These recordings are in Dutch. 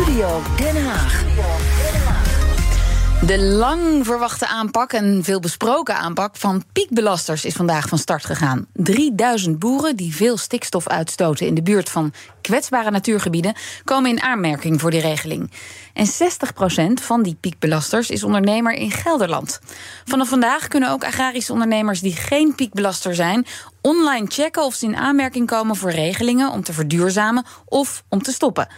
Studio Den Haag. De lang verwachte aanpak en veel besproken aanpak van piekbelasters is vandaag van start gegaan. 3000 boeren die veel stikstof uitstoten in de buurt van kwetsbare natuurgebieden komen in aanmerking voor die regeling. En 60% van die piekbelasters is ondernemer in Gelderland. Vanaf vandaag kunnen ook agrarische ondernemers die geen piekbelaster zijn online checken of ze in aanmerking komen voor regelingen om te verduurzamen of om te stoppen.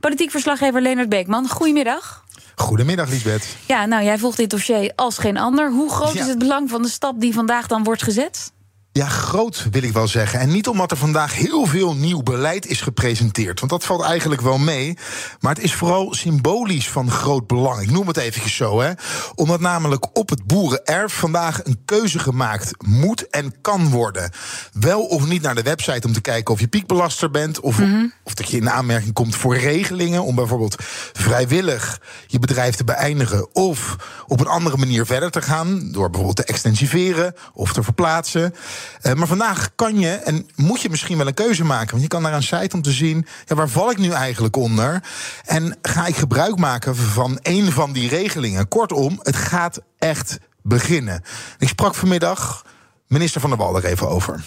Politiek verslaggever Leonard Beekman, goedemiddag. Goedemiddag, Liesbeth. Ja, nou, jij volgt dit dossier als geen ander. Hoe groot Ja. is het belang van de stap die vandaag dan wordt gezet? Ja, groot wil ik wel zeggen. En niet omdat er vandaag heel veel nieuw beleid is gepresenteerd. Want dat valt eigenlijk wel mee. Maar het is vooral symbolisch van groot belang. Ik noem het eventjes zo, hè. Omdat namelijk op het boerenerf vandaag een keuze gemaakt moet en kan worden. Wel of niet naar de website om te kijken of je piekbelaster bent. Of, of dat je in aanmerking komt voor regelingen. Om bijvoorbeeld vrijwillig je bedrijf te beëindigen. Of op een andere manier verder te gaan. Door bijvoorbeeld te extensiveren of te verplaatsen. Eh, maar vandaag kan je en moet je misschien wel een keuze maken. Want je kan naar een site om te zien, ja, waar val ik nu eigenlijk onder? En ga ik gebruik maken van een van die regelingen? Kortom, het gaat echt beginnen. Ik sprak vanmiddag minister Van der Wal er even over.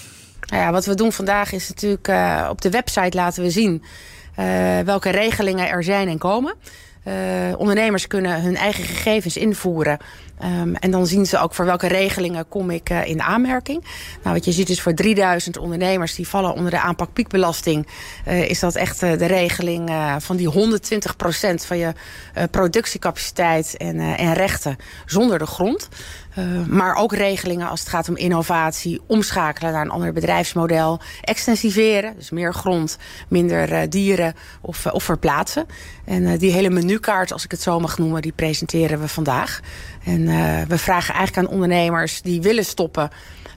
Nou ja, wat we doen vandaag is natuurlijk eh, op de website laten we zien eh, welke regelingen er zijn en komen. Eh, ondernemers kunnen hun eigen gegevens invoeren. Ehm, en dan zien ze ook voor welke regelingen kom ik eh, in aanmerking. Nou, wat je ziet is voor 3000 ondernemers die vallen onder de aanpak piekbelasting... eh, is dat echt de regeling van die 120% van je productiecapaciteit en, en rechten zonder de grond. Eh, maar ook regelingen als het gaat om innovatie, omschakelen naar een ander bedrijfsmodel, extensiveren, dus meer grond, minder eh, dieren of, eh, of verplaatsen. En die hele menukaart, als ik het zo mag noemen, die presenteren we vandaag. En we vragen eigenlijk aan ondernemers die willen stoppen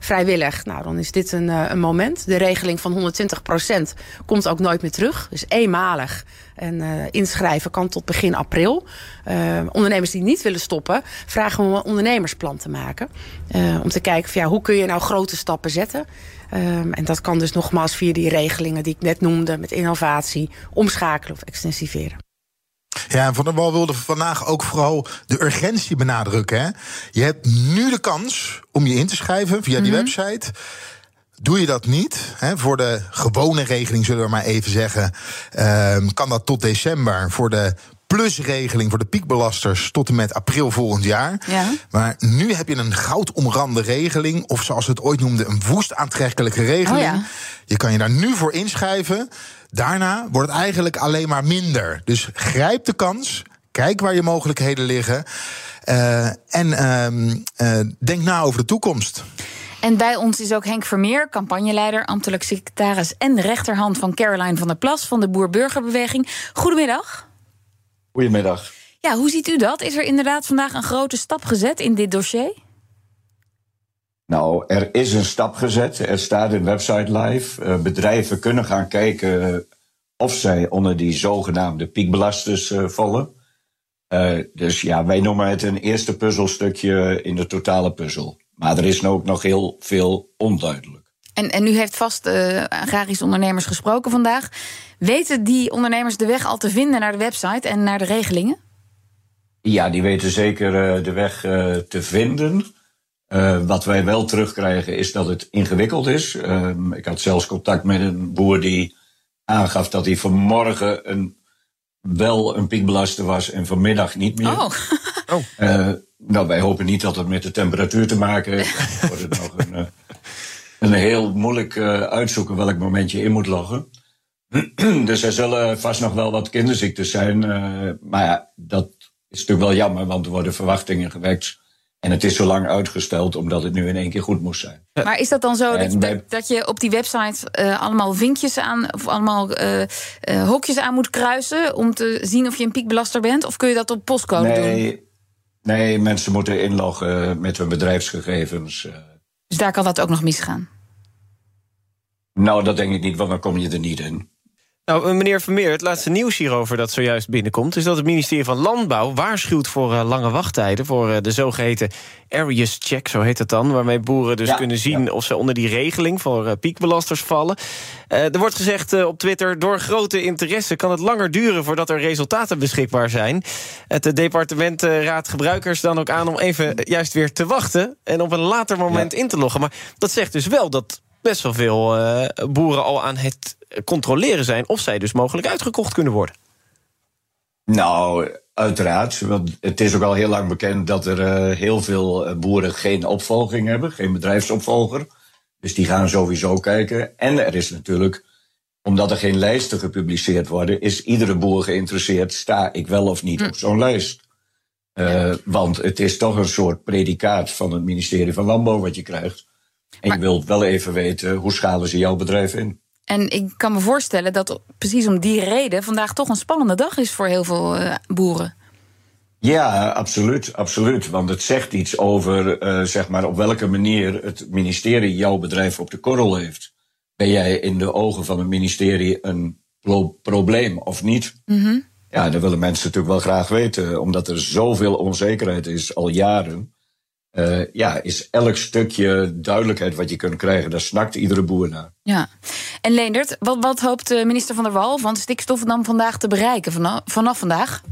vrijwillig. Nou, dan is dit een, eh, een moment. De regeling van 120% komt ook nooit meer terug. Dus eenmalig. En eh, inschrijven kan tot begin april. Eh, ondernemers die niet willen stoppen, vragen we om een ondernemersplan te maken. Eh, om te kijken van, ja, hoe kun je nou grote stappen zetten. Ehm, en dat kan dus nogmaals via die regelingen die ik net noemde... met innovatie, omschakelen of extensiveren. Ja, en Van der Wal wilde vandaag ook vooral de urgentie benadrukken. Hè? Je hebt nu de kans om je in te schrijven via die website. Doe je dat niet, hè, voor de gewone regeling zullen we maar even zeggen, ehm, kan dat tot december. Voor de plusregeling voor de piekbelasters tot en met april volgend jaar. Ja. Maar nu heb je een goudomrande regeling, of zoals we het ooit noemden, een woest aantrekkelijke regeling. Oh ja. Je kan je daar nu voor inschrijven. Daarna wordt het eigenlijk alleen maar minder. Dus grijp de kans. Kijk waar je mogelijkheden liggen. eh, en ehm, eh, denk na over de toekomst. En bij ons is ook Henk Vermeer, campagneleider, ambtelijk secretaris en rechterhand van Caroline van der Plas van de Boer-Burgerbeweging. Goedemiddag. Goedemiddag. Ja, hoe ziet u dat? Is er inderdaad vandaag een grote stap gezet in dit dossier? Nou, er is een stap gezet. Er staat een website live. Eh, bedrijven kunnen gaan kijken of zij onder die zogenaamde piekbelasters eh, vallen. Eh, dus ja, wij noemen het een eerste puzzelstukje in de totale puzzel. Maar er is ook nog heel veel onduidelijk. En, en u heeft vast agrarische ondernemers gesproken vandaag. Weten die ondernemers de weg al te vinden naar de website en naar de regelingen? Ja, die weten zeker de weg te vinden. Eh, wat wij wel terugkrijgen is dat het ingewikkeld is. Ehm, ik had zelfs contact met een boer die aangaf dat hij vanmorgen een, wel een piekbelaster was en vanmiddag niet meer. Oh, Eh, nou, wij hopen niet dat het met de temperatuur te maken heeft. Dan wordt het nog een, eh, een heel moeilijk uitzoeken welk moment je in moet loggen. dus er zullen vast nog wel wat kinderziektes zijn. maar ja, dat is natuurlijk wel jammer, want er worden verwachtingen gewekt. En het is zo lang uitgesteld omdat het nu in één keer goed moest zijn. maar is dat dan zo dat, En je- bij- dat, je op die website eh, allemaal vinkjes aan of allemaal eh, eh, hokjes aan moet kruisen om te zien of je een piekbelaster bent? Of kun je dat op postcode doen? Nee, nee, mensen moeten inloggen met hun bedrijfsgegevens. Dus daar kan dat ook nog misgaan. nou, dat denk ik niet, want dan kom je er niet in. Nou, meneer Vermeer, het laatste nieuws hierover dat zojuist binnenkomt... is dat het ministerie van Landbouw waarschuwt voor uh, lange wachttijden... voor uh, de zogeheten Areas Check, zo heet het dan... waarmee boeren dus ja, kunnen zien ja. of ze onder die regeling... voor uh, piekbelasters vallen. er wordt gezegd op Twitter... door grote interesse kan het langer duren... voordat er resultaten beschikbaar zijn. Het departement raadt gebruikers dan ook aan... om even juist weer te wachten... en op een later moment ja. in te loggen. Maar dat zegt dus wel dat best wel veel boeren al aan het controleren zijn of zij dus mogelijk uitgekocht kunnen worden. Nou, uiteraard. Want het is ook al heel lang bekend dat er uh, heel veel boeren geen opvolging hebben, geen bedrijfsopvolger. Dus die gaan sowieso kijken. En er is natuurlijk, omdat er geen lijsten gepubliceerd worden, is iedere boer geïnteresseerd, sta ik wel of niet hm. op zo'n lijst. Uh. Want het is toch een soort predicaat van het ministerie van Landbouw wat je krijgt. En maar... je wilt wel even weten hoe schalen ze jouw bedrijf in. En ik kan me voorstellen dat precies om die reden vandaag toch een spannende dag is voor heel veel uh, boeren. Ja, absoluut, absoluut. Want het zegt iets over uh, zeg maar op welke manier het ministerie jouw bedrijf op de korrel heeft. Ben jij in de ogen van het ministerie een pro probleem of niet? Mm -hmm. Ja, dat willen mensen natuurlijk wel graag weten, omdat er zoveel onzekerheid is al jaren. Uh, ja, is elk stukje duidelijkheid wat je kunt krijgen, daar snakt iedere boer naar. Ja. En Leendert, wat, wat hoopt minister Van der Wal van stikstof dan vandaag te bereiken vanaf, vanaf vandaag?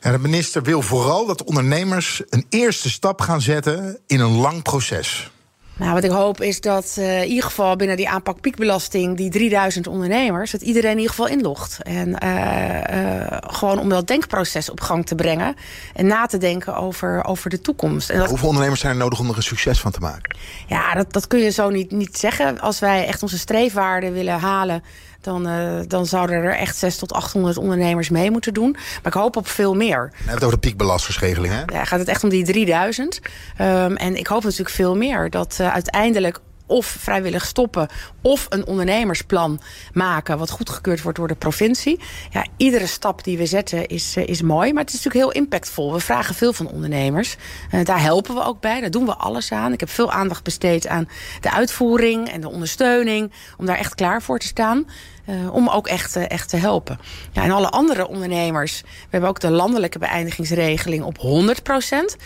Ja, de minister wil vooral dat ondernemers een eerste stap gaan zetten in een lang proces. Nou, wat ik hoop is dat uh, in ieder geval binnen die aanpak piekbelasting... die 3000 ondernemers, dat iedereen in ieder geval inlogt. En uh, uh, gewoon om dat denkproces op gang te brengen... en na te denken over, over de toekomst. En dat... Hoeveel ondernemers zijn er nodig om er een succes van te maken? Ja, dat, dat kun je zo niet, niet zeggen. Als wij echt onze streefwaarden willen halen... Dan, uh, dan zouden er echt 600 tot 800 ondernemers mee moeten doen. Maar ik hoop op veel meer. We hebben het over de piekbelastersregeling, hè? Ja, gaat het echt om die 3000. Um, en ik hoop natuurlijk veel meer. Dat uh, uiteindelijk of vrijwillig stoppen of een ondernemersplan maken wat goedgekeurd wordt door de provincie. Ja, iedere stap die we zetten is, uh, is mooi, maar het is natuurlijk heel impactvol. We vragen veel van ondernemers. Uh, daar helpen we ook bij, daar doen we alles aan. Ik heb veel aandacht besteed aan de uitvoering en de ondersteuning om daar echt klaar voor te staan. Uh, om ook echt, echt te helpen. Ja, en alle andere ondernemers, we hebben ook de landelijke beëindigingsregeling op 100 procent.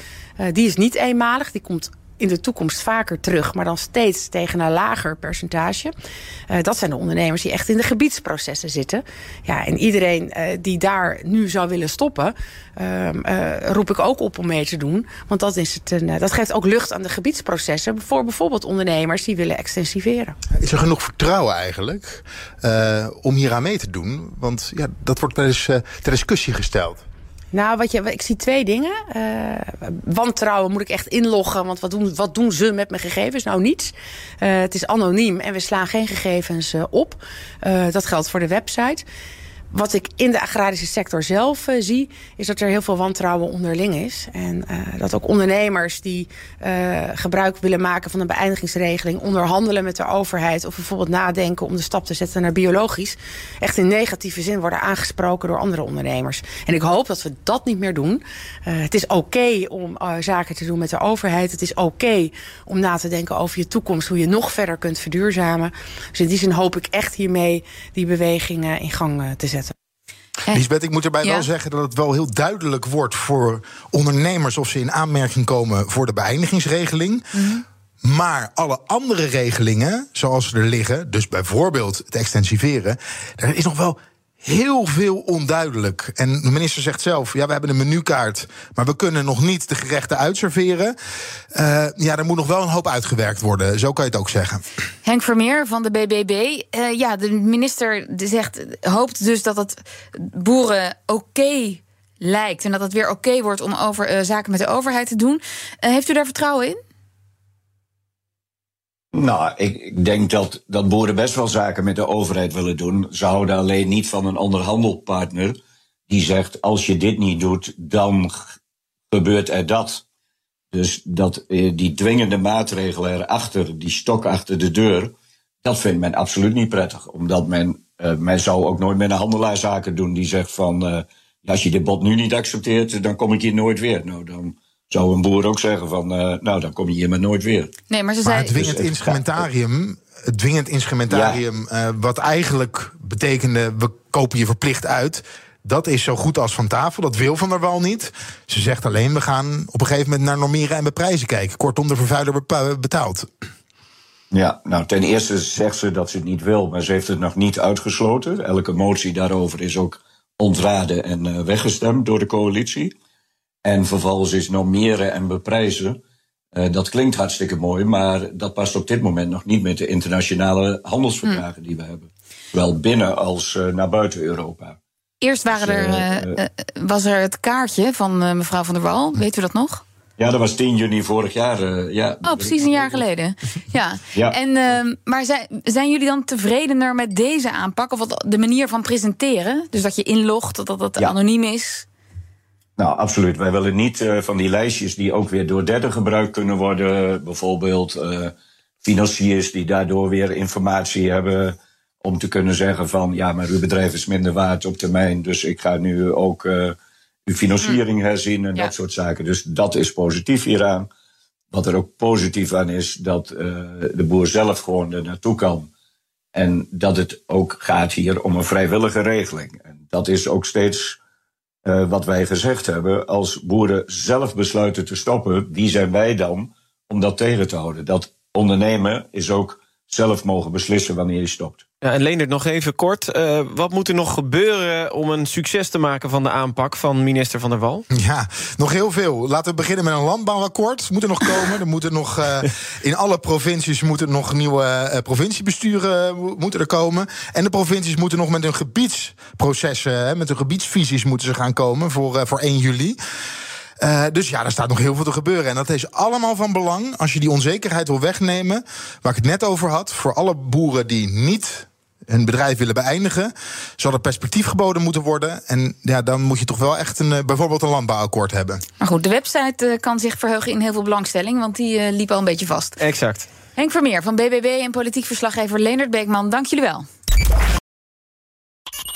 Uh, die is niet eenmalig, die komt in de toekomst vaker terug, maar dan steeds tegen een lager percentage. Uh, dat zijn de ondernemers die echt in de gebiedsprocessen zitten. Ja, en iedereen uh, die daar nu zou willen stoppen, uh, roep ik ook op om mee te doen. Want dat, is het een, dat geeft ook lucht aan de gebiedsprocessen voor bijvoorbeeld ondernemers die willen extensiveren. Is er genoeg vertrouwen eigenlijk om hier aan mee te doen? Want ja, dat wordt wel eens ter discussie gesteld. Nou, wat je, ik zie twee dingen. Uh, wantrouwen moet ik echt inloggen. Want wat doen, wat doen ze met mijn gegevens? Nou, niets. Uh, het is anoniem en we slaan geen gegevens uh, op. dat geldt voor de website. Wat ik in de agrarische sector zelf uh, zie, is dat er heel veel wantrouwen onderling is. En uh, dat ook ondernemers die uh, gebruik willen maken van een beëindigingsregeling, onderhandelen met de overheid of bijvoorbeeld nadenken om de stap te zetten naar biologisch, echt in negatieve zin worden aangesproken door andere ondernemers. En ik hoop dat we dat niet meer doen. het is oké om zaken te doen met de overheid. Het is oké om na te denken over je toekomst, hoe je nog verder kunt verduurzamen. Dus in die zin hoop ik echt hiermee die beweging in gang te zetten. Lisbeth, ik moet erbij ja. wel zeggen dat het wel heel duidelijk wordt voor ondernemers of ze in aanmerking komen voor de beëindigingsregeling. Mm -hmm. Maar alle andere regelingen, zoals ze er liggen, dus bijvoorbeeld het extensiveren, er is nog wel heel veel onduidelijk. En de minister zegt zelf: ja, we hebben een menukaart, maar we kunnen nog niet de gerechten uitserveren. Uh, ja, er moet nog wel een hoop uitgewerkt worden. Zo kan je het ook zeggen. Henk Vermeer van de BBB. Uh, ja, de minister zegt, hoopt dus dat het boeren oké. Lijkt en dat het weer oké wordt om over uh, zaken met de overheid te doen. heeft u daar vertrouwen in? Nou, ik, ik, denk dat, dat boeren best wel zaken met de overheid willen doen. Ze houden alleen niet van een onderhandelpartner die zegt: als je dit niet doet, dan gebeurt er dat. Dus dat, eh, die dwingende maatregelen erachter, die stok achter de deur, dat vindt men absoluut niet prettig. Omdat men, uh, men zou ook nooit met een handelaar zaken doen die zegt van, uh, als je dit bod nu niet accepteert, dan kom ik hier nooit weer. Nou, dan zou een boer ook zeggen van, uh, nou, dan kom je hier maar nooit weer. Nee, maar, ze maar zei... het dwingend dus, instrumentarium het dwingend instrumentarium, wat eigenlijk betekende we kopen je verplicht uit. Dat is zo goed als van tafel. Dat wil Van der Wal niet. Ze zegt alleen, we gaan op een gegeven moment naar normeren en beprijzen kijken. Kortom, de vervuiler betaalt. Ja, nou ten eerste zegt ze dat ze het niet wil, maar ze heeft het nog niet uitgesloten. Elke motie daarover is ook ontraden en uh, weggestemd door de coalitie. En vervolgens is normeren en beprijzen. Uh, dat klinkt hartstikke mooi, maar dat past op dit moment nog niet met de internationale handelsverdragen hm. die we hebben. Zowel binnen als uh, naar buiten Europa. Eerst waren dus, er, was er het kaartje van mevrouw van der Wal, weet u dat nog? Ja, dat was 10 juni vorig jaar. Ja, oh, precies een jaar geleden. Ja. ja. En, uh, maar zijn, zijn jullie dan tevredener met deze aanpak? Of de manier van presenteren? Dus dat je inlogt, dat het anoniem is? Nou, absoluut. Wij willen niet uh, van die lijstjes die ook weer door derden gebruikt kunnen worden. Bijvoorbeeld financiers die daardoor weer informatie hebben om te kunnen zeggen van ja, maar uw bedrijf is minder waard op termijn, dus ik ga nu ook uw financiering mm. herzien en dat soort zaken. Dus dat is positief hieraan. Wat er ook positief aan is, dat de boer zelf gewoon er naartoe kan. En dat het ook gaat hier om een vrijwillige regeling. En dat is ook steeds uh, wat wij gezegd hebben. Als boeren zelf besluiten te stoppen, wie zijn wij dan om dat tegen te houden? Dat ondernemen is ook zelf mogen beslissen wanneer je stopt. Ja, en Leendert, nog even kort. Uh, wat moet er nog gebeuren om een succes te maken van de aanpak van minister Van der Wal? Ja, nog heel veel. Laten we beginnen met een landbouwakkoord. Moet er nog komen. Er moeten nog uh, in alle provincies moeten nog nieuwe uh, provinciebesturen moeten er komen. En de provincies moeten nog met hun gebiedsprocessen, met hun gebiedsvisies moeten ze gaan komen voor, voor 1 juli. Uh, dus ja, er staat nog heel veel te gebeuren. En dat is allemaal van belang als je die onzekerheid wil wegnemen. Waar ik het net over had. Voor alle boeren die niet hun bedrijf willen beëindigen, zal er perspectief geboden moeten worden. En ja, dan moet je toch wel echt een, eh, bijvoorbeeld een landbouwakkoord hebben. Maar goed, de website uh, kan zich verheugen in heel veel belangstelling, want die uh, liep al een beetje vast. Exact. Henk Vermeer van BBB en politiek verslaggever Leonard Beekman, dank jullie wel.